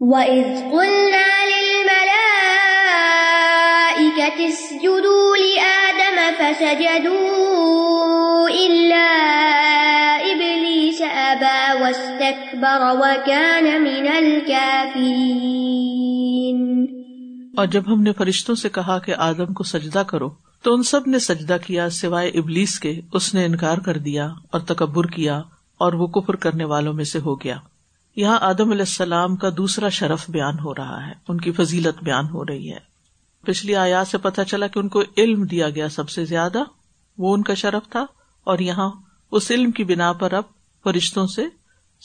وَإِذْ قُلْنَا لِلْمَلَائِكَةِ اسْجُدُوا لِآدَمَ فَسَجَدُوا إِلَّا إِبْلِيسَ أَبَى وَاسْتَكْبَرَ وَكَانَ مِنَ الْكَافِرِينَ اور جب ہم نے فرشتوں سے کہا کہ آدم کو سجدہ کرو، تو ان سب نے سجدہ کیا سوائے ابلیس کے، اس نے انکار کر دیا اور تکبر کیا اور وہ کفر کرنے والوں میں سے ہو گیا۔ یہاں آدم علیہ السلام کا دوسرا شرف بیان ہو رہا ہے، ان کی فضیلت بیان ہو رہی ہے۔ پچھلی آیات سے پتا چلا کہ ان کو علم دیا گیا سب سے زیادہ، وہ ان کا شرف تھا۔ اور یہاں اس علم کی بنا پر اب فرشتوں سے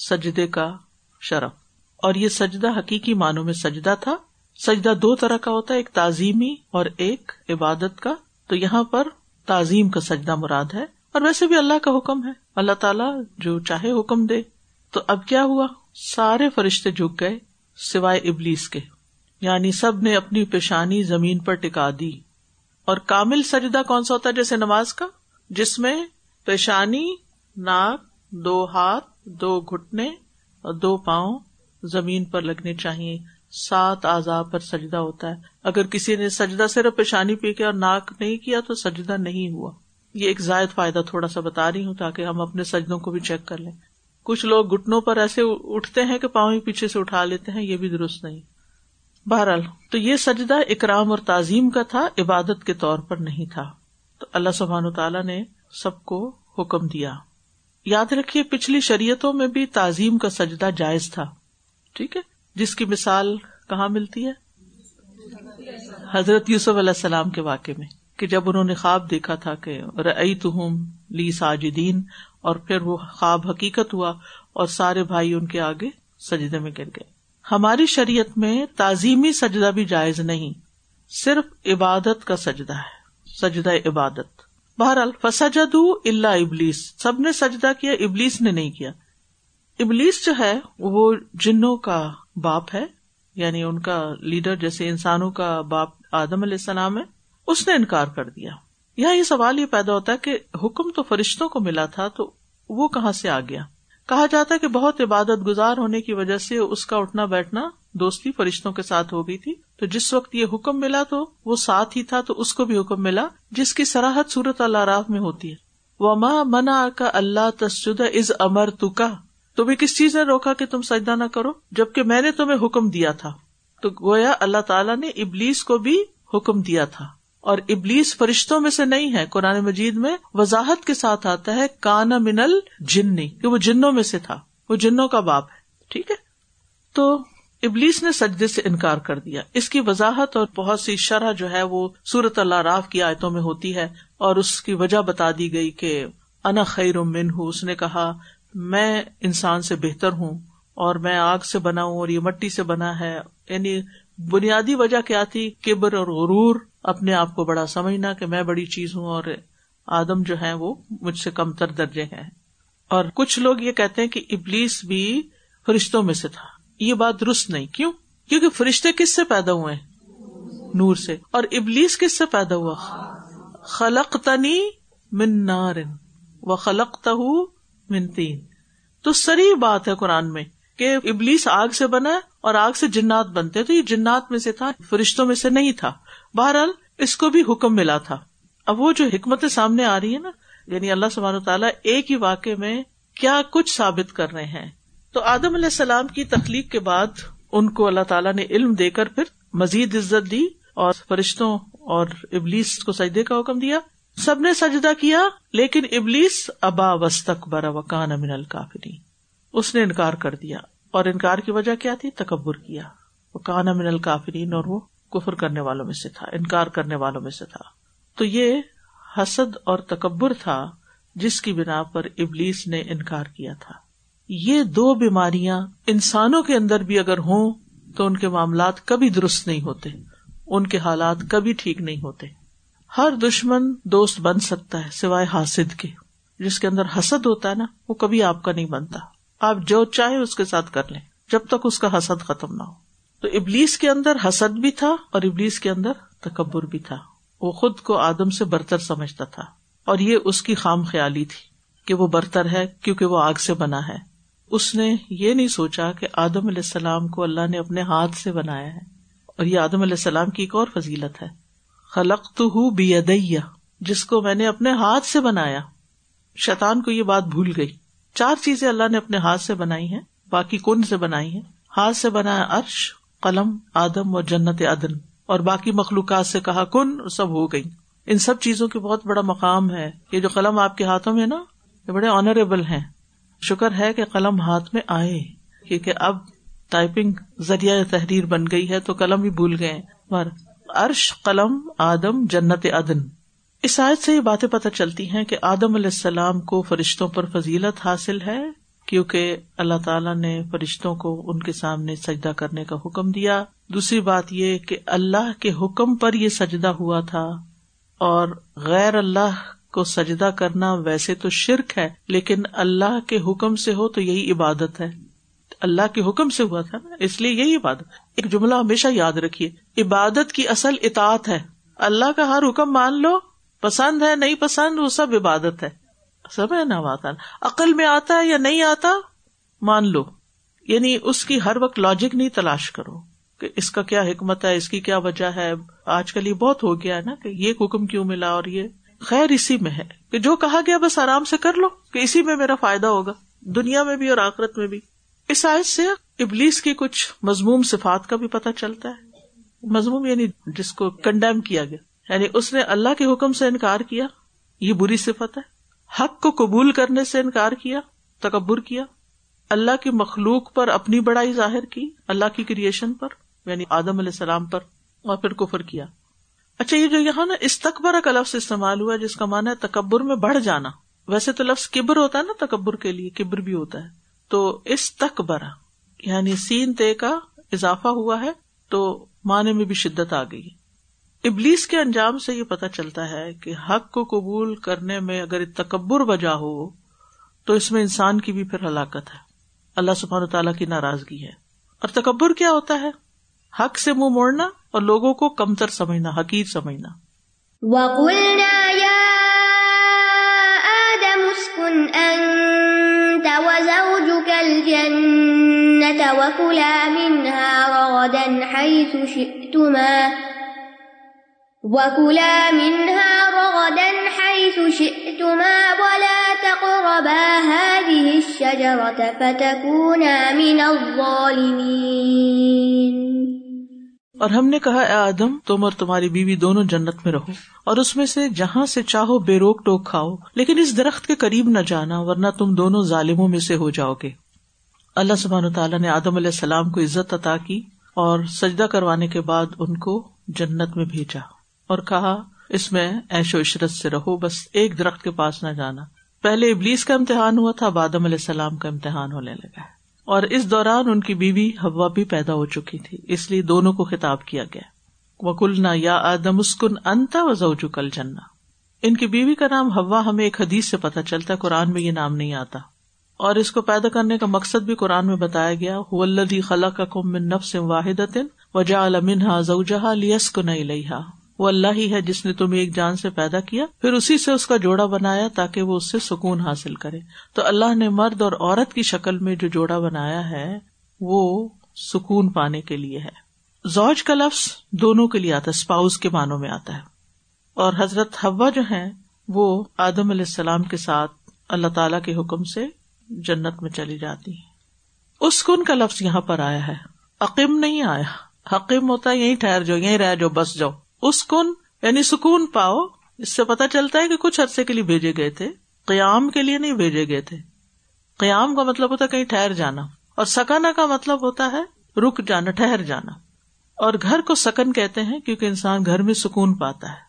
سجدے کا شرف۔ اور یہ سجدہ حقیقی معنوں میں سجدہ تھا۔ سجدہ دو طرح کا ہوتا ہے، ایک تعظیمی اور ایک عبادت کا۔ تو یہاں پر تعظیم کا سجدہ مراد ہے۔ اور ویسے بھی اللہ کا حکم ہے۔ اللہ تعالیٰ جو چاہے حکم دے۔ تو اب کیا ہوا؟ سارے فرشتے جھک گئے، سوائے ابلیس کے۔ یعنی سب نے اپنی پیشانی زمین پر ٹکا دی۔ اور کامل سجدہ کون سا ہوتا ہے جیسے نماز کا؟ جس میں پیشانی، ناک، دو ہاتھ، دو گٹنے اور دو پاؤں زمین پر لگنے چاہیے۔ سات آزاد پر سجدہ ہوتا ہے۔ اگر کسی نے سجدہ صرف پیشانی پی کے اور ناک نہیں کیا تو سجدہ نہیں ہوا۔ یہ ایک زائد فائدہ تھوڑا سا بتا رہی ہوں تاکہ ہم اپنے سجدوں کو بھی چیک کر لیں۔ کچھ لوگ گٹنوں پر ایسے اٹھتے ہیں کہ پاؤں ہی پیچھے سے اٹھا لیتے ہیں، یہ بھی درست نہیں۔ بہرحال، تو یہ سجدہ اکرام اور تعظیم کا تھا، عبادت کے طور پر نہیں تھا۔ تو اللہ سبحان تعالیٰ نے سب کو حکم دیا۔ یاد رکھیے، پچھلی شریعتوں میں بھی تعظیم کا سجدہ جائز تھا۔ ٹھیک ہے؟ جس کی مثال کہاں ملتی ہے؟ حضرت یوسف علیہ السلام کے واقع میں، کہ جب انہوں نے خواب دیکھا تھا کہ رئی تم لی ساجدین اور پھر وہ خواب حقیقت ہوا اور سارے بھائی ان کے آگے سجدے میں گر گئے۔ ہماری شریعت میں تعظیمی سجدہ بھی جائز نہیں، صرف عبادت کا سجدہ ہے، سجدہ عبادت۔ بہرحال فسجد اللہ ابلیس۔ سب نے سجدہ کیا، ابلیس نے نہیں کیا۔ ابلیس جو ہے، وہ جنوں کا باپ ہے یعنی ان کا لیڈر، جیسے انسانوں کا باپ آدم علیہ السلام ہے، اس نے انکار کر دیا۔ یہاں یہ سوال یہ پیدا ہوتا ہے کہ حکم تو فرشتوں کو ملا تھا تو وہ کہاں سے آ گیا؟ کہا جاتا ہے کہ بہت عبادت گزار ہونے کی وجہ سے اس کا اٹھنا بیٹھنا دوستی فرشتوں کے ساتھ ہو گئی تھی۔ تو جس وقت یہ حکم ملا تو وہ ساتھ ہی تھا تو اس کو بھی حکم ملا جس کی سراہد صورت اللہ راہ میں ہوتی ہے۔ وہ ماں منا کا اللہ تسجد از امر تو کا تمہیں کس چیز نے روکا کہ تم سجدہ نہ کرو؟ جبکہ میں نے تمہیں حکم دیا تھا۔ تو گویا اللہ تعالیٰ نے ابلیس کو بھی حکم دیا تھا۔ اور ابلیس فرشتوں میں سے نہیں ہے۔ قرآن مجید میں وضاحت کے ساتھ آتا ہے کانا منل جنی، کہ وہ جنوں میں سے تھا۔ وہ جنوں کا باپ ہے، ٹھیک ہے؟ تو ابلیس نے سجدے سے انکار کر دیا۔ اس کی وضاحت اور بہت سی شرح جو ہے، وہ سورت اللہ راف کی آیتوں میں ہوتی ہے اور اس کی وجہ بتا دی گئی کہ انا خیر من ہوں اس نے کہا، میں انسان سے بہتر ہوں اور میں آگ سے بنا ہوں اور یہ مٹی سے بنا ہے۔ یعنی بنیادی وجہ کیا تھی؟ کبر اور غرور۔ اپنے آپ کو بڑا سمجھنا کہ میں بڑی چیز ہوں اور آدم جو ہے وہ مجھ سے کم تر درجے ہیں۔ اور کچھ لوگ یہ کہتے ہیں کہ ابلیس بھی فرشتوں میں سے تھا۔ یہ بات درست نہیں۔ کیوں؟ کیونکہ فرشتے کس سے پیدا ہوئے نور سے۔ اور ابلیس کس سے پیدا ہوا؟ خلق تنی من نارن و خلق تہ منتین تو سری بات ہے قرآن میں۔ کہ ابلیس آگ سے بنا اور آگ سے جنات بنتے تو یہ جنات میں سے تھا، فرشتوں میں سے نہیں تھا۔ بہرحال، اس کو بھی حکم ملا تھا۔ اب وہ جو حکمت سامنے آ رہی ہے نا یعنی اللہ سبحانہ تعالیٰ ایک ہی واقع میں کیا کچھ ثابت کر رہے ہیں۔ تو آدم علیہ السلام کی تخلیق کے بعد ان کو اللہ تعالیٰ نے علم دے کر پھر مزید عزت دی اور فرشتوں اور ابلیس کو سجدے کا حکم دیا۔ سب نے سجدہ کیا، لیکن ابلیس ابا وسط برا وکان امن الکافری اس نے انکار کر دیا اور انکار کی وجہ کیا تھی؟ تکبر کیا۔ وہ کان امن الکافرین اور وہ کفر کرنے والوں میں سے تھا، انکار کرنے والوں میں سے تھا۔ تو یہ حسد اور تکبر تھا جس کی بنا پر ابلیس نے انکار کیا تھا۔ یہ دو بیماریاں انسانوں کے اندر بھی اگر ہوں تو ان کے معاملات کبھی درست نہیں ہوتے، ان کے حالات کبھی ٹھیک نہیں ہوتے۔ ہر دشمن دوست بن سکتا ہے سوائے حاسد کے۔ جس کے اندر حسد ہوتا ہے نا، وہ کبھی آپ کا نہیں بنتا۔ آپ جو چاہے اس کے ساتھ کر لیں، جب تک اس کا حسد ختم نہ ہو۔ تو ابلیس کے اندر حسد بھی تھا اور ابلیس کے اندر تکبر بھی تھا۔ وہ خود کو آدم سے برتر سمجھتا تھا۔ اور یہ اس کی خام خیالی تھی کہ وہ برتر ہے کیونکہ وہ آگ سے بنا ہے۔ اس نے یہ نہیں سوچا کہ آدم علیہ السلام کو اللہ نے اپنے ہاتھ سے بنایا ہے۔ اور یہ آدم علیہ السلام کی ایک اور فضیلت ہے۔ خلق تو ہوں بی ادیا جس کو میں نے اپنے ہاتھ سے بنایا۔ شیطان کو یہ بات بھول گئی۔ چار چیزیں اللہ نے اپنے ہاتھ سے بنائی ہیں، باقی کن سے بنائی ہیں؟ ہاتھ سے بنایا عرش، قلم، آدم اور جنت عدن۔ اور باقی مخلوقات سے کہا کن، سب ہو گئی ان سب چیزوں کی بہت بڑا مقام ہے۔ یہ جو قلم آپ کے ہاتھوں میں نا، یہ بڑے آنریبل ہیں۔ شکر ہے کہ قلم ہاتھ میں آئے۔ کیونکہ اب ٹائپنگ ذریعہ تحریر بن گئی ہے تو قلم بھی بھول گئے پر عرش، قلم، آدم، جنت عدن۔ اس آیت سے یہ باتیں پتہ چلتی ہیں کہ آدم علیہ السلام کو فرشتوں پر فضیلت حاصل ہے، کیونکہ اللہ تعالیٰ نے فرشتوں کو ان کے سامنے سجدہ کرنے کا حکم دیا۔ دوسری بات یہ کہ اللہ کے حکم پر یہ سجدہ ہوا تھا، اور غیر اللہ کو سجدہ کرنا ویسے تو شرک ہے، لیکن اللہ کے حکم سے ہو تو یہی عبادت ہے۔ اللہ کے حکم سے ہوا تھا نا، اس لیے یہی عبادت۔ ایک جملہ ہمیشہ یاد رکھیے، عبادت کی اصل اطاعت ہے۔ اللہ کا ہر حکم مان لو پسند ہے، نہیں پسند، وہ سب عبادت ہے۔ سب ہے نا آتا عقل میں آتا ہے یا نہیں آتا، مان لو۔ یعنی اس کی ہر وقت لاجک نہیں تلاش کرو کہ اس کا کیا حکمت ہے، اس کی کیا وجہ ہے۔ آج کل یہ بہت ہو گیا ہے نا کہ یہ حکم کیوں ملا اور یہ۔ خیر، اسی میں ہے کہ جو کہا گیا بس آرام سے کر لو، کہ اسی میں میرا فائدہ ہوگا، دنیا میں بھی اور آخرت میں بھی۔ اس آیت سے ابلیس کی کچھ مضموم صفات کا بھی پتہ چلتا ہے۔ مضموم یعنی جس کو کنڈیم کیا گیا۔ یعنی اس نے اللہ کے حکم سے انکار کیا، یہ بری صفت ہے۔ حق کو قبول کرنے سے انکار کیا، تکبر کیا۔ اللہ کی مخلوق پر اپنی بڑائی ظاہر کی، اللہ کی کریشن پر یعنی آدم علیہ السلام پر، اور پھر کفر کیا۔ اچھا یہ جو یہاں نا استقبر کا لفظ استعمال ہوا، جس کا مانا ہے تکبر میں بڑھ جانا۔ ویسے تو لفظ کبر ہوتا ہے نا تکبر کے لیے، کبر بھی ہوتا ہے۔ تو اس یعنی سین تے کا اضافہ ہوا ہے، تو معنی میں بھی شدت آ گئی۔ ابلیس کے انجام سے یہ پتا چلتا ہے کہ حق کو قبول کرنے میں اگر تکبر وجہ ہو، تو اس میں انسان کی بھی پھر ہلاکت ہے۔ اللہ سبحان و تعالیٰ کی ناراضگی ہے۔ اور تکبر کیا ہوتا ہے؟ حق سے منہ مو موڑنا اور لوگوں کو کمتر سمجھنا، حقیر سمجھنا۔ وكلا منها رغدا حيث شئتما وكلا منها رغدا حيث شئتما ولا تقربا هذه الشجرة فتكونا من الظالمين۔ اور ہم نے کہا، اے آدم، تم اور تمہاری بیوی دونوں جنت میں رہو اور اس میں سے جہاں سے چاہو بے روک ٹوک کھاؤ، لیکن اس درخت کے قریب نہ جانا، ورنہ تم دونوں ظالموں میں سے ہو جاؤ گے۔ اللہ سبحان تعالیٰ نے آدم علیہ السلام کو عزت عطا کی اور سجدہ کروانے کے بعد ان کو جنت میں بھیجا۔ اور کہا، اس میں ایش و عشرت سے رہو، بس ایک درخت کے پاس نہ جانا۔ پہلے ابلیس کا امتحان ہوا تھا، آدم علیہ السلام کا امتحان ہونے لگا اور اس دوران ان کی بیوی ہوا بھی پیدا ہو چکی تھی، اس لیے دونوں کو خطاب کیا گیا۔ وکلنا یا آدم اسکن انتا و کل جنا ان کی بیوی کا نام ہوا ہمیں ایک حدیث سے پتا چلتا ہے، قرآن میں یہ نام نہیں آتا۔ اور اس کو پیدا کرنے کا مقصد بھی قرآن میں بتایا گیا ولدی خلا کا کم نفس واحد وجا المنہا زوجہ لیس کو نہیں وہ اللہ ہی ہے جس نے تمہیں ایک جان سے پیدا کیا۔ پھر اسی سے اس کا جوڑا بنایا تاکہ وہ اس سے سکون حاصل کرے۔ تو اللہ نے مرد اور عورت کی شکل میں جو جوڑا بنایا ہے، وہ سکون پانے کے لیے ہے۔ زوج کا لفظ دونوں کے لیے آتا ہے اسپاؤز کے معنوں میں آتا ہے۔ اور حضرت ہوا جو ہے وہ آدم علیہ السلام کے ساتھ اللہ تعالی کے حکم سے جنت میں چلی جاتی ہے اس کن کا لفظ یہاں پر آیا ہے۔ عقیم نہیں آیا۔ حقیم ہوتا ہے یہی ٹھہر جاؤ، یہیں رہ جاؤ، بس جاؤ۔ اس کن یعنی سکون پاؤ، اس سے پتا چلتا ہے کہ کچھ عرصے کے لیے بھیجے گئے تھے، قیام کے لیے نہیں بھیجے گئے تھے۔ قیام کا مطلب ہوتا ہے کہیں ٹھہر جانا، اور سکانا کا مطلب ہوتا ہے رک جانا، ٹھہر جانا۔ اور گھر کو سکن کہتے ہیں، کیونکہ انسان گھر میں سکون پاتا ہے۔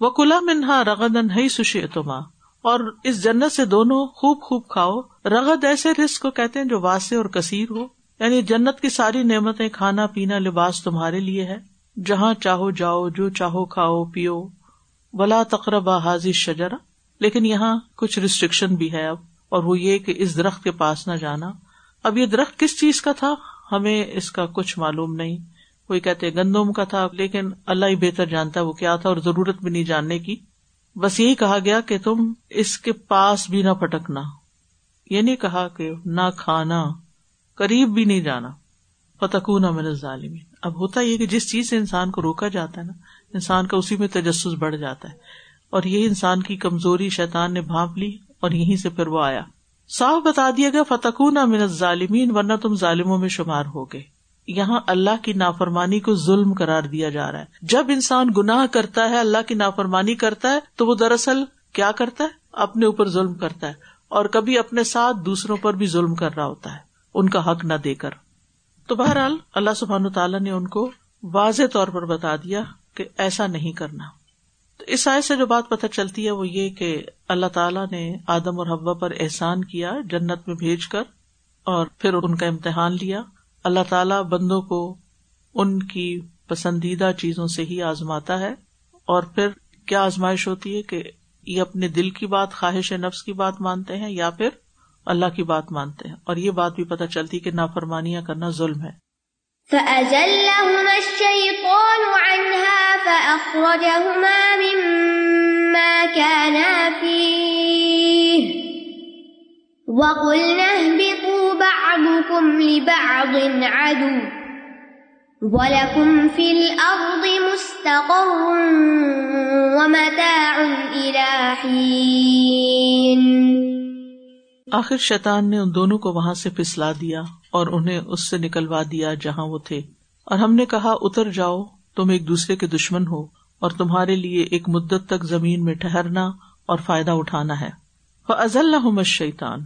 وہ کلا منہا رغدن ہے سشی اتما اور اس جنت سے دونوں خوب خوب کھاؤ۔ رغد ایسے رسک کو کہتے ہیں جو واسع اور کثیر ہو۔ یعنی جنت کی ساری نعمتیں کھانا، پینا، لباس تمہارے لیے ہے۔ جہاں چاہو جاؤ، جو چاہو کھاؤ، پیو۔ بلا تقربا حاضر شجرا لیکن یہاں کچھ ریسٹرکشن بھی ہے اب، اور وہ یہ کہ اس درخت کے پاس نہ جانا۔ اب یہ درخت کس چیز کا تھا؟ ہمیں اس کا کچھ معلوم نہیں۔ کوئی کہتے گندم کا تھا، لیکن اللہ ہی بہتر جانتا وہ کیا تھا اور ضرورت بھی نہیں جاننے کی۔ بس یہی کہا گیا کہ تم اس کے پاس بھی نہ پٹکنا یہ نہیں کہا کہ نہ کھانا، قریب بھی نہیں جانا۔ فتقون من ظالمین اب ہوتا یہ کہ جس چیز سے انسان کو روکا جاتا ہے نا، انسان کا اسی میں تجسس بڑھ جاتا ہے۔ اور یہی انسان کی کمزوری شیطان نے بھانپ لی اور یہیں سے پھر وہ آیا۔ صاف بتا دیا گیا فتقون من ظالمین ورنہ تم ظالموں میں شمار ہو گئے یہاں اللہ کی نافرمانی کو ظلم قرار دیا جا رہا ہے۔ جب انسان گناہ کرتا ہے، اللہ کی نافرمانی کرتا ہے، تو وہ دراصل کیا کرتا ہے؟ اپنے اوپر ظلم کرتا ہے۔ اور کبھی اپنے ساتھ دوسروں پر بھی ظلم کر رہا ہوتا ہے۔ ان کا حق نہ دے کر۔ تو بہرحال اللہ سبحان تعالیٰ نے ان کو واضح طور پر بتا دیا کہ ایسا نہیں کرنا۔ تو اس آئے سے جو بات پتہ چلتی ہے وہ یہ کہ اللہ تعالیٰ نے آدم اور ہوا پر احسان کیا، جنت میں بھیج کر اور پھر ان کا امتحان لیا۔ اللہ تعالیٰ بندوں کو ان کی پسندیدہ چیزوں سے ہی آزماتا ہے اور پھر کیا آزمائش ہوتی ہے کہ یہ اپنے دل کی بات، خواہش نفس کی بات مانتے ہیں یا پھر اللہ کی بات مانتے ہیں؟ اور یہ بات بھی پتہ چلتی کہ نافرمانیاں کرنا ظلم ہے۔ فأزلهما الشيطان عنها وَلَكُمْ فِي الْأَرْضِ مُسْتَقَرٌّ وَمَتَاعٌ إِلَىٰ حِينٍ آخر شیطان نے ان دونوں کو وہاں سے پھسلا دیا اور انہیں اس سے نکلوا دیا جہاں وہ تھے۔ اور ہم نے کہا، اتر جاؤ، تم ایک دوسرے کے دشمن ہو اور تمہارے لیے ایک مدت تک زمین میں ٹہرنا اور فائدہ اٹھانا ہے۔ وہ ازل شیتان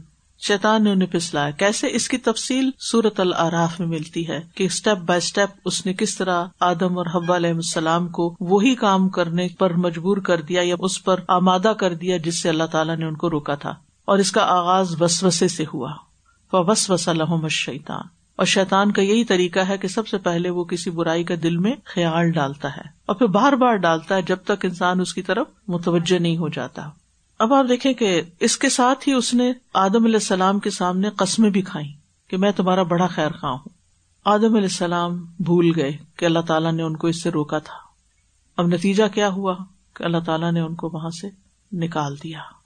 شیتان نے انہیں پسلایا کیسے اس کی تفصیل سورت العراف میں ملتی ہے کہ اسٹیپ بائی اسٹیپ اس نے کس طرح آدم اور حبا علیہ السلام کو وہی کام کرنے پر مجبور کر دیا یا اس پر آمادہ کر دیا جس سے اللہ تعالیٰ نے ان کو روکا تھا۔ اور اس کا آغاز وسوسے سے ہوا۔ وس وس الحم شیتان اور شیتان کا یہی طریقہ ہے کہ سب سے پہلے وہ کسی برائی کا دل میں خیال ڈالتا ہے اور پھر بار بار ڈالتا ہے جب تک انسان اس کی طرف متوجہ نہیں ہو جاتا۔ اب آپ دیکھیں کہ اس کے ساتھ ہی اس نے آدم علیہ السلام کے سامنے قسمیں بھی کھائی کہ میں تمہارا بڑا خیر خواہ ہوں۔ آدم علیہ السلام بھول گئے کہ اللہ تعالیٰ نے ان کو اس سے روکا تھا۔ اب نتیجہ کیا ہوا کہ اللہ تعالیٰ نے ان کو وہاں سے نکال دیا۔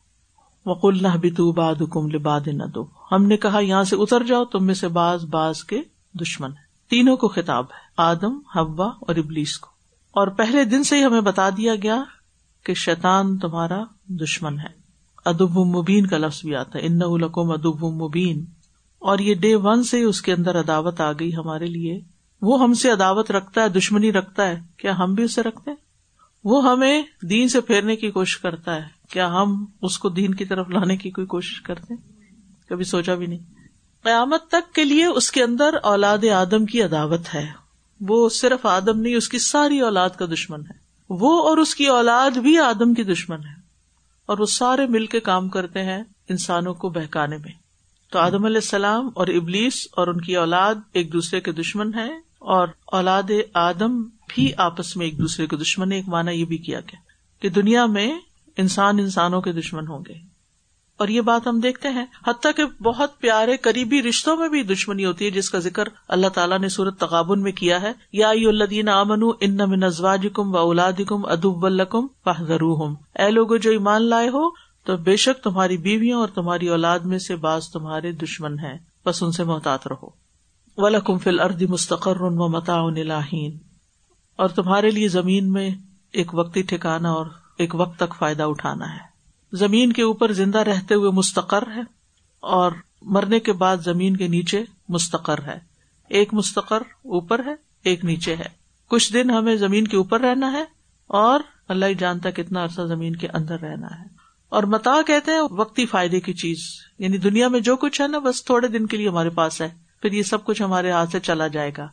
وقل نہ بھی تو باد حکم لباد نہ دو ہم نے کہا، یہاں سے اتر جاؤ، تم میں سے باز باز کے دشمن ہے تینوں کو خطاب ہے، آدم ہوا اور ابلیس کو۔ اور پہلے دن سے ہی ہمیں بتا دیا گیا کہ شیطان تمہارا دشمن ہے۔ ادب مبین کا لفظ بھی آتا ہے۔ ان القم ادب مبین۔ اور یہ ڈے ون سے اس کے اندر عداوت آ گئی ہمارے لیے۔ وہ ہم سے عداوت رکھتا ہے، دشمنی رکھتا ہے۔ کیا ہم بھی اسے رکھتے ہیں؟ وہ ہمیں دین سے پھیرنے کی کوشش کرتا ہے۔ کیا ہم اس کو دین کی طرف لانے کی کوئی کوشش کرتے ہیں؟ کبھی سوچا بھی نہیں۔ قیامت تک کے لیے اس کے اندر اولاد آدم کی عداوت ہے۔ وہ صرف آدم نہیں، اس کی ساری اولاد کا دشمن ہے۔ وہ اور اس کی اولاد بھی آدم کی دشمن ہے۔ اور وہ سارے مل کے کام کرتے ہیں انسانوں کو بہکانے میں۔ تو آدم علیہ السلام اور ابلیس اور ان کی اولاد ایک دوسرے کے دشمن ہے اور اولاد آدم بھی آپس میں ایک دوسرے کے دشمن ایک مانا یہ بھی کیا گیا کہ دنیا میں انسان انسانوں کے دشمن ہوں گے۔ اور یہ بات ہم دیکھتے ہیں۔ حتیٰ کہ بہت پیارے قریبی رشتوں میں بھی دشمنی ہوتی ہے، جس کا ذکر اللہ تعالیٰ نے صورت تقابن میں کیا ہے۔ یا الدین امن ان نزواج کم و اولاد کم ادب الکم ہوں اے لوگ جو ایمان لائے ہو، تو بے شک تمہاری بیویوں اور تمہاری اولاد میں سے بعض تمہارے دشمن ہے بس ان سے محتاط رہو۔ ولکم فل اردی مستقر و متا اور تمہارے لیے زمین میں ایک وقتی ٹھکانا اور ایک وقت تک فائدہ اٹھانا ہے۔ زمین کے اوپر زندہ رہتے ہوئے مستقر ہے اور مرنے کے بعد زمین کے نیچے مستقر ہے۔ ایک مستقر اوپر ہے، ایک نیچے ہے۔ کچھ دن ہمیں زمین کے اوپر رہنا ہے اور اللہ ہی جانتا کتنا عرصہ زمین کے اندر رہنا ہے۔ اور متا کہتے ہیں وقتی فائدے کی چیز یعنی دنیا میں جو کچھ ہے نا، بس تھوڑے دن کے لیے ہمارے پاس ہے، پھر یہ سب کچھ ہمارے ہاتھ سے چلا جائے گا۔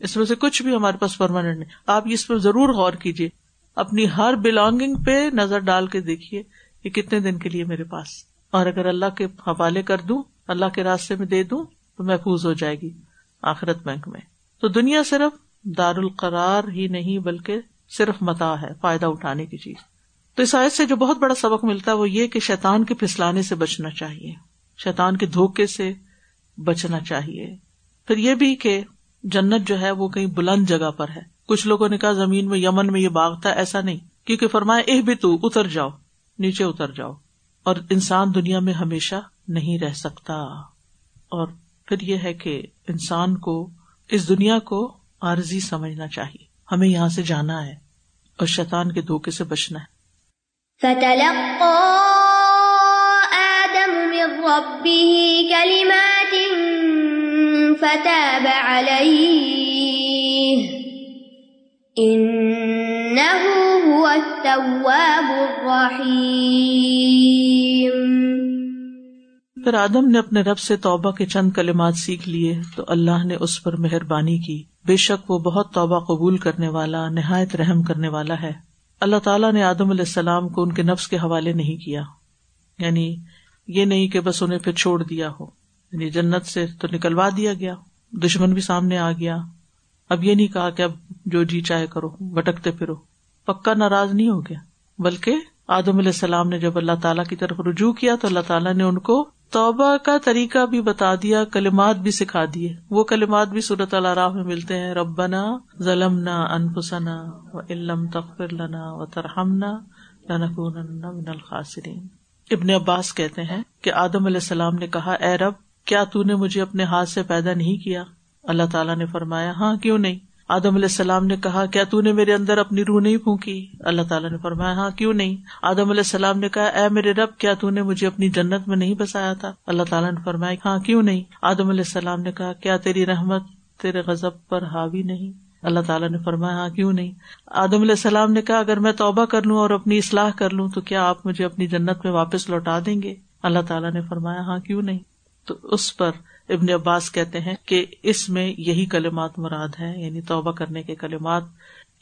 اس میں سے کچھ بھی ہمارے پاس پرماننٹ نہیں۔ آپ اس پہ ضرور غور کیجیے۔ اپنی ہر بلونگنگ پہ نظر ڈال کے دیکھیے کہ کتنے دن کے لیے میرے پاس۔ اور اگر اللہ کے حوالے کر دوں، اللہ کے راستے میں دے دوں، تو محفوظ ہو جائے گی آخرت بینک میں۔ تو دنیا صرف دار القرار ہی نہیں، بلکہ صرف متا ہے، فائدہ اٹھانے کی چیز۔ تو اس آیت سے جو بہت بڑا سبق ملتا ہے، وہ یہ کہ شیتان کے پھسلانے سے بچنا چاہیے۔ شیتان کے دھوکے سے بچنا چاہیے۔ پھر یہ بھی کہ جنت جو ہے وہ کہیں بلند جگہ پر ہے۔ کچھ لوگوں نے کہا زمین میں، یمن میں یہ باغ تھا ایسا نہیں۔ کیونکہ فرمایا اہ بھی تو، اتر جاؤ، نیچے اتر جاؤ۔ اور انسان دنیا میں ہمیشہ نہیں رہ سکتا۔ اور پھر یہ ہے کہ انسان کو، اس دنیا کو عارضی سمجھنا چاہیے۔ ہمیں یہاں سے جانا ہے اور شیطان کے دھوکے سے بچنا ہے۔ آدم من ربه كلمات فتاب عليه. هو التواب الرحيم. پھر آدم نے اپنے رب سے توبہ کے چند کلمات سیکھ لیے تو اللہ نے اس پر مہربانی کی۔ بے شک وہ بہت توبہ قبول کرنے والا، نہایت رحم کرنے والا ہے۔ اللہ تعالیٰ نے آدم علیہ السلام کو ان کے نفس کے حوالے نہیں کیا۔ یعنی یہ نہیں کہ بس انہیں پھر چھوڑ دیا ہو۔ یعنی جنت سے تو نکلوا دیا گیا، دشمن بھی سامنے آ گیا۔ اب یہ نہیں کہا کہ اب جو جی چاہے کرو بٹکتے پھرو۔ پکا ناراض نہیں ہو گیا، بلکہ آدم علیہ السلام نے جب اللہ تعالیٰ کی طرف رجوع کیا تو اللہ تعالیٰ نے ان کو توبہ کا طریقہ بھی بتا دیا، کلمات بھی سکھا دیے۔ وہ کلمات بھی صورت اللہ میں ملتے ہیں، ربنا ظلم نہ انفسنا و علم تخر لنا و ترہمنا من الخاصرین ابن عباس کہتے ہیں کہ آدم علیہ السلام نے کہا، اے رب کیا تو نے مجھے اپنے ہاتھ سے پیدا نہیں کیا؟ اللہ تعالیٰ نے فرمایا ہاں کیوں نہیں؟ آدم علیہ السلام نے کہا، کیا تو نے میرے اندر اپنی روح نہیں پھونکی؟ اللہ تعالیٰ نے فرمایا ہاں کیوں نہیں؟ آدم علیہ السلام نے کہا، اے میرے رب، کیا تو نے مجھے اپنی جنت میں نہیں بسایا تھا؟ اللہ تعالیٰ نے فرمایا ہاں کیوں نہیں؟ آدم علیہ السلام نے کہا، کیا تیری رحمت تیرے غزب پر حاوی نہیں؟ اللہ تعالیٰ نے فرمایا ہاں کیوں نہیں؟ آدم علیہ السلام نے کہا، اگر میں توبہ کر لوں اور اپنی اصلاح کر لوں، تو کیا آپ مجھے اپنی جنت میں واپس لوٹا دیں گے؟ اللہ تعالیٰ نے فرمایا ہاں کیوں نہیں؟ تو اس پر ابن عباس کہتے ہیں کہ اس میں یہی کلمات مراد ہے یعنی توبہ کرنے کے کلمات۔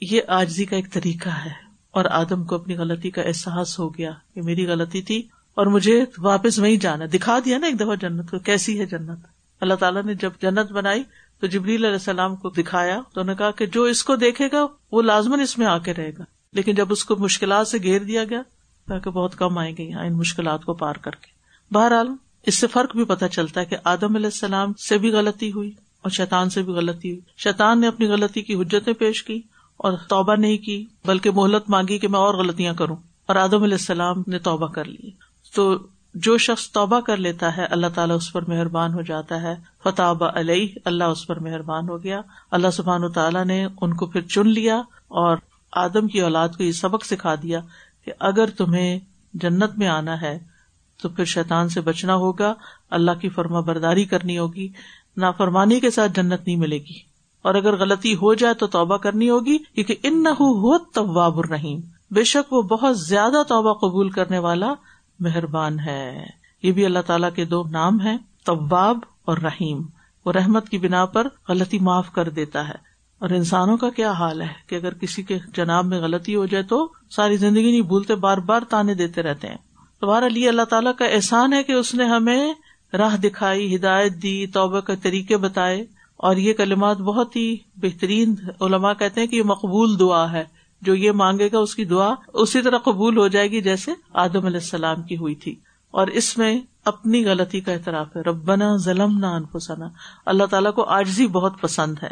یہ آجزی کا ایک طریقہ ہے اور آدم کو اپنی غلطی کا احساس ہو گیا کہ میری غلطی تھی اور مجھے واپس وہیں جانا، دکھا دیا نا ایک دفعہ جنت کو، کیسی ہے جنت؟ اللہ تعالیٰ نے جب جنت بنائی تو جبریل علیہ السلام کو دکھایا، تو انہوں نے کہا کہ جو اس کو دیکھے گا وہ لازمن اس میں آ کے رہے گا۔ لیکن جب اس کو مشکلات سے گھیر دیا گیا تاکہ بہت کم آئیں گے ان مشکلات کو پار کر کے۔ بہرحال اس سے فرق بھی پتہ چلتا ہے کہ آدم علیہ السلام سے بھی غلطی ہوئی اور شیطان سے بھی غلطی ہوئی۔ شیطان نے اپنی غلطی کی حجتیں پیش کی اور توبہ نہیں کی، بلکہ مہلت مانگی کہ میں اور غلطیاں کروں اور آدم علیہ السلام نے توبہ کر لی۔ تو جو شخص توبہ کر لیتا ہے، اللہ تعالیٰ اس پر مہربان ہو جاتا ہے۔ فتح علیہ اللہ اس پر مہربان ہو گیا۔ اللہ سبحان تعالیٰ نے ان کو پھر چن لیا اور آدم کی اولاد کو یہ سبق سکھا دیا کہ اگر تمہیں جنت میں آنا ہے تو پھر شیطان سے بچنا ہوگا، اللہ کی فرما برداری کرنی ہوگی، نافرمانی کے ساتھ جنت نہیں ملے گی۔ اور اگر غلطی ہو جائے تو توبہ کرنی ہوگی، کیونکہ ان نہ ہو طواب الرحیم۔ بے شک وہ بہت زیادہ توبہ قبول کرنے والا مہربان ہے۔ یہ بھی اللہ تعالیٰ کے دو نام ہے طواب اور رحیم۔ وہ رحمت کی بنا پر غلطی معاف کر دیتا ہے۔ اور انسانوں کا کیا حال ہے کہ اگر کسی کے جناب میں غلطی ہو جائے تو ساری زندگی نہیں بھولتے، بار بار تانے دیتے رہتے ہیں۔ تمہارا لیے اللہ تعالیٰ کا احسان ہے کہ اس نے ہمیں راہ دکھائی، ہدایت دی، توبہ کے طریقے بتائے۔ اور یہ کلمات بہت ہی بہترین علماء کہتے ہیں کہ یہ مقبول دعا ہے۔ جو یہ مانگے گا، اس کی دعا اسی طرح قبول ہو جائے گی جیسے آدم علیہ السلام کی ہوئی تھی۔ اور اس میں اپنی غلطی کا اعتراف ہے۔ ربنا ظلم نہ انفسنا۔ اللہ تعالیٰ کو آجزی بہت پسند ہے۔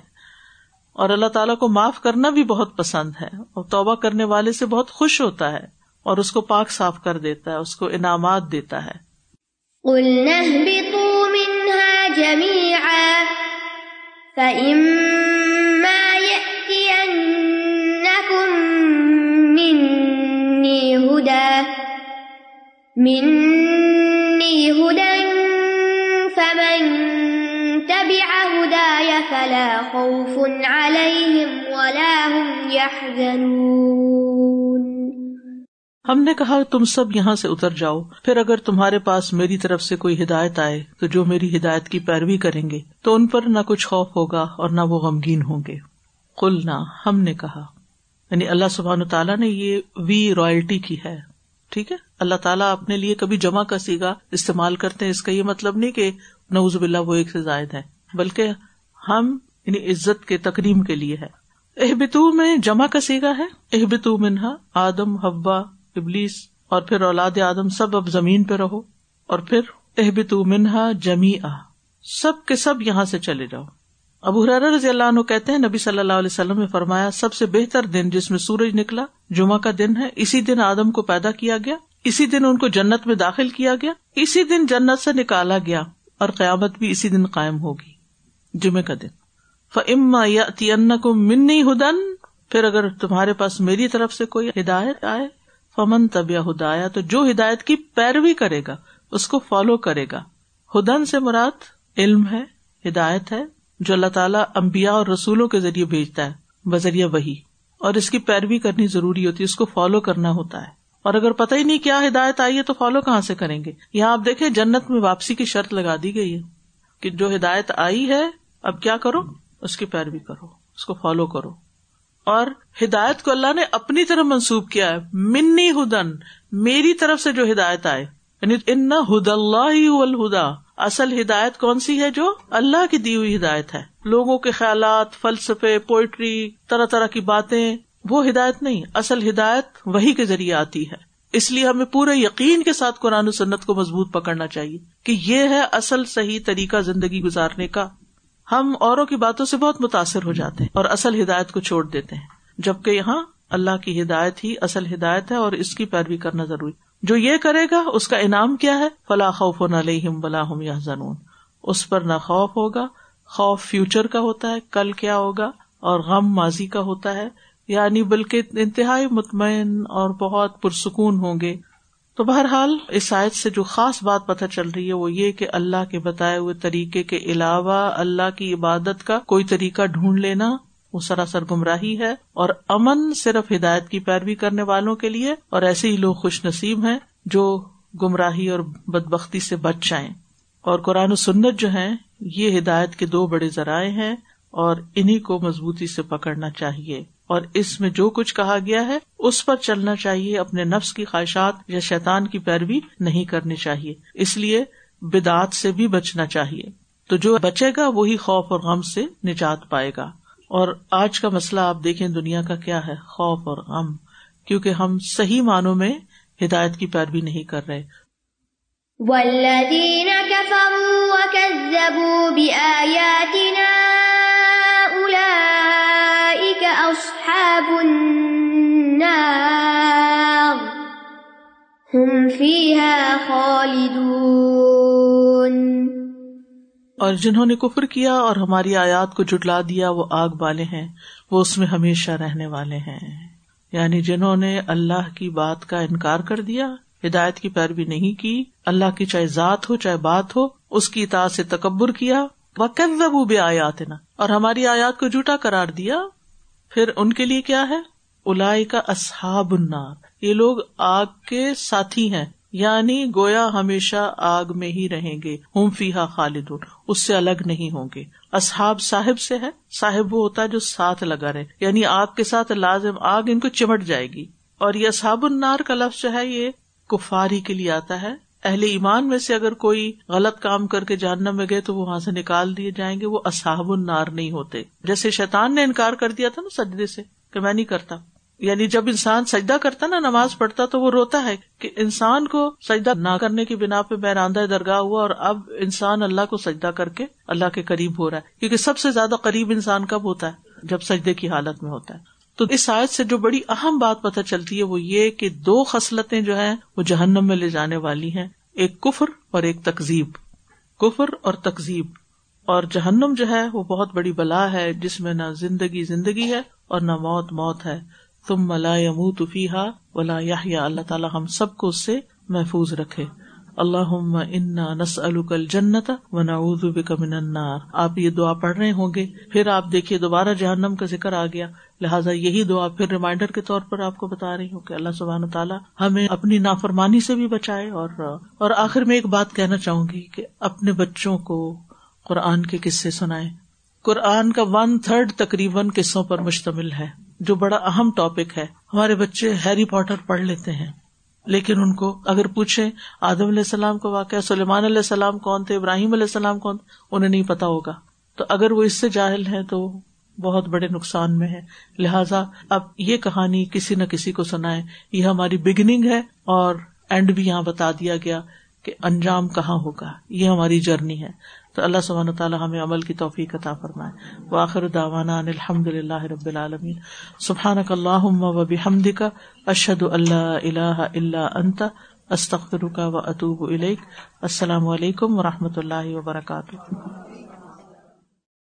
اور اللہ تعالیٰ کو معاف کرنا بھی بہت پسند ہے۔ اور توبہ کرنے والے سے بہت خوش ہوتا ہے۔ اور اس کو پاک صاف کر دیتا ہے، اس کو انعامات دیتا ہے۔ منها جميعا، فإما يأتينكم مني هدى مني هدى، فمن تبع هداي فلا خوف عليهم ولا هم يحزنون۔ ہم نے کہا، تم سب یہاں سے اتر جاؤ۔ پھر اگر تمہارے پاس میری طرف سے کوئی ہدایت آئے، تو جو میری ہدایت کی پیروی کریں گے، تو ان پر نہ کچھ خوف ہوگا اور نہ وہ غمگین ہوں گے۔ کل نہ ہم نے کہا۔ یعنی اللہ سبحان تعالیٰ نے یہ وی رائلٹی کی ہے۔ ٹھیک ہے؟ اللہ تعالیٰ اپنے لیے کبھی جمع کا سیگا استعمال کرتے ہیں، اس کا یہ مطلب نہیں کہ نوز باللہ وہ ایک سے زائد ہے بلکہ ہم یعنی عزت کے تقریم کے لیے ہے۔ احبتو میں جمع کا سیگا ہے؟ احبتو منہا آدم حبا ابلیس اور پھر اولاد آدم سب اب زمین پہ رہو اور پھر احبت منہا جمی آ سب کے سب یہاں سے چلے جاؤ۔ ابو رضی اللہ عنہ کہتے ہیں، نبی صلی اللہ علیہ وسلم نے فرمایا، سب سے بہتر دن جس میں سورج نکلا، جمعہ کا دن ہے، اسی دن آدم کو پیدا کیا گیا، اسی دن ان کو جنت میں داخل کیا گیا، اسی دن جنت سے نکالا گیا اور قیامت بھی اسی دن قائم ہوگی جمعے کا دن۔ فما یا کو منی ہدن پھر اگر تمہارے پاس میری طرف سے کوئی ہدایت آئے فمن طب یا ہدایا تو جو ہدایت کی پیروی کرے گا، اس کو فالو کرے گا۔ ہدن سے مراد علم ہے، ہدایت ہے، جو اللہ تعالیٰ امبیا اور رسولوں کے ذریعے بھیجتا ہے، بذریعہ وہی اور اس کی پیروی کرنی ضروری ہوتی ہے، اس کو فالو کرنا ہوتا ہے۔ اور اگر پتہ ہی نہیں کیا ہدایت آئی ہے، تو فالو کہاں سے کریں گے؟ یہاں آپ دیکھیں، جنت میں واپسی کی شرط لگا دی گئی ہے کہ جو ہدایت آئی ہے، اب کیا کرو؟ اس کی پیروی کرو، اس کو فالو کرو۔ اور ہدایت کو اللہ نے اپنی طرف منسوب کیا ہے۔ منی ہدن، میری طرف سے جو ہدایت آئے۔ یعنی ان ہد اللہ الہدا اصل ہدایت کون سی ہے جو اللہ کی دی ہوئی ہدایت ہے؟ لوگوں کے خیالات، فلسفے پوئٹری طرح طرح کی باتیں، وہ ہدایت نہیں، اصل ہدایت وہی کے ذریعے آتی ہے۔ اس لیے ہمیں پورے یقین کے ساتھ قرآن و سنت کو مضبوط پکڑنا چاہیے کہ یہ ہے اصل صحیح طریقہ زندگی گزارنے کا۔ ہم اوروں کی باتوں سے بہت متاثر ہو جاتے ہیں اور اصل ہدایت کو چھوڑ دیتے ہیں۔ جبکہ یہاں اللہ کی ہدایت ہی اصل ہدایت ہے اور اس کی پیروی کرنا ضروری۔ جو یہ کرے گا، اس کا انعام کیا ہے؟ فلاں خوف نہ بلا ہم یا زنون اس پر نہ خوف ہوگا، خوف فیوچر کا ہوتا ہے، کل کیا ہوگا؟ اور غم ماضی کا ہوتا ہے۔ یعنی بلکہ انتہائی مطمئن اور بہت پرسکون ہوں گے۔ تو بہرحال اس آیت سے جو خاص بات پتہ چل رہی ہے وہ یہ کہ اللہ کے بتائے ہوئے طریقے کے علاوہ اللہ کی عبادت کا کوئی طریقہ ڈھونڈ لینا وہ سراسر گمراہی ہے اور امن صرف ہدایت کی پیروی کرنے والوں کے لیے اور ایسے ہی لوگ خوش نصیب ہیں جو گمراہی اور بد بختی سے بچ جائیں۔ اور قرآن و سنت جو ہے یہ ہدایت کے دو بڑے ذرائع ہیں اور انہیں کو مضبوطی سے پکڑنا چاہیے۔ اور اس میں جو کچھ کہا گیا ہے، اس پر چلنا چاہیے، اپنے نفس کی خواہشات یا شیطان کی پیروی نہیں کرنی چاہیے۔ اس لیے بدعت سے بھی بچنا چاہیے۔ تو جو بچے گا، وہی خوف اور غم سے نجات پائے گا۔ اور آج کا مسئلہ آپ دیکھیں دنیا کا کیا ہے، خوف اور غم۔ کیونکہ ہم صحیح معنوں میں ہدایت کی پیروی نہیں کر رہے۔ اور جنہوں نے کفر کیا اور ہماری آیات کو جٹلا دیا، وہ آگ والے ہیں، وہ اس میں ہمیشہ رہنے والے ہیں۔ یعنی جنہوں نے اللہ کی بات کا انکار کر دیا، ہدایت کی پیروی نہیں کی، اللہ کی چاہے ذات ہو، چاہے بات ہو، اس کی اطاعت سے تکبر کیا۔ وہ کب بے آیات نا اور ہماری آیات کو جھوٹا کرار دیا پھر ان کے لیے کیا ہے؟ الائی کا اصحاب النار۔ یہ لوگ آگ کے ساتھی ہیں یعنی گویا ہمیشہ آگ میں ہی رہیں گے ہوں فیحا خالد اس سے الگ نہیں ہوں گے۔ اصحاب صاحب سے ہے، صاحب وہ ہوتا ہے جو ساتھ لگا رہے یعنی آگ کے ساتھ لازم آگ ان کو چمٹ جائے گی۔ اور یہ اصحاب النار کا لفظ جو ہے، یہ کفاری کے لیے آتا ہے اہل ایمان میں سے اگر کوئی غلط کام کر کے جاننا میں گئے تو وہ وہاں سے نکال دیے جائیں گے، وہ اصحاب النار نہیں ہوتے۔ جیسے شیطان نے انکار کر دیا تھا نا سجدے سے کہ میں نہیں کرتا۔ یعنی جب انسان سجدہ کرتا نا، نماز پڑھتا، تو وہ روتا ہے کہ انسان کو سجدہ نہ کرنے کی بنا پہ میراندہ درگاہ ہوا اور اب انسان اللہ کو سجدہ کر کے اللہ کے قریب ہو رہا ہے۔ کیونکہ سب سے زیادہ قریب انسان کب ہوتا ہے؟ جب سجدے کی حالت میں ہوتا ہے۔ تو اس آیت سے جو بڑی اہم بات پتہ چلتی ہے وہ یہ کہ دو خصلتیں جو ہیں وہ جہنم میں لے جانے والی ہیں، ایک کفر اور ایک تقزیب کفر اور تقزیب اور جہنم جو ہے وہ بہت بڑی بلا ہے، جس میں نہ زندگی زندگی ہے اور نہ موت موت ہے۔ تم ملا یموت فیحا ولا یا اللہ تعالیٰ ہم سب کو اس سے محفوظ رکھے۔ اللہ انا نس الکل جنت و نعوذ بک من النار۔ آپ یہ دعا پڑھ رہے ہوں گے، پھر آپ دیکھیے دوبارہ جہنم کا ذکر آ گیا۔ لہٰذا یہی دعا پھر ریمائنڈر کے طور پر آپ کو بتا رہی ہوں کہ اللہ سبحانہ تعالیٰ ہمیں اپنی نافرمانی سے بھی بچائے اور اور آخر میں ایک بات کہنا چاہوں گی کہ اپنے بچوں کو قرآن کے قصے سنائے قرآن کا ون تھرڈ تقریباً قصوں پر مشتمل ہے، جو بڑا اہم ٹاپک ہے۔ ہمارے بچے ہیری پاٹر پڑھ لیتے ہیں۔ لیکن ان کو اگر پوچھے آدم علیہ السلام کا واقعہ، سلیمان علیہ السلام کون تھے، ابراہیم علیہ السلام کون تھے، انہیں نہیں پتا ہوگا۔ تو اگر وہ اس سے جاہل ہے تو بہت بڑے نقصان میں ہے لہذا اب یہ کہانی کسی نہ کسی کو سنائے یہ ہماری بگننگ ہے اور اینڈ بھی یہاں بتا دیا گیا کہ انجام کہاں ہوگا۔ یہ ہماری جرنی ہے۔ تو اللہ سبحانہ تعالیٰ ہمیں عمل کی توفیق عطا فرمائے۔ و آخر داوانا الحمد للہ رب العالمین۔ سبحان اللہ و بحمد کا اشد اللہ اللہ اللہ انت استخر کا و اطوب السلام علیکم و رحمۃ اللہ وبرکاتہ۔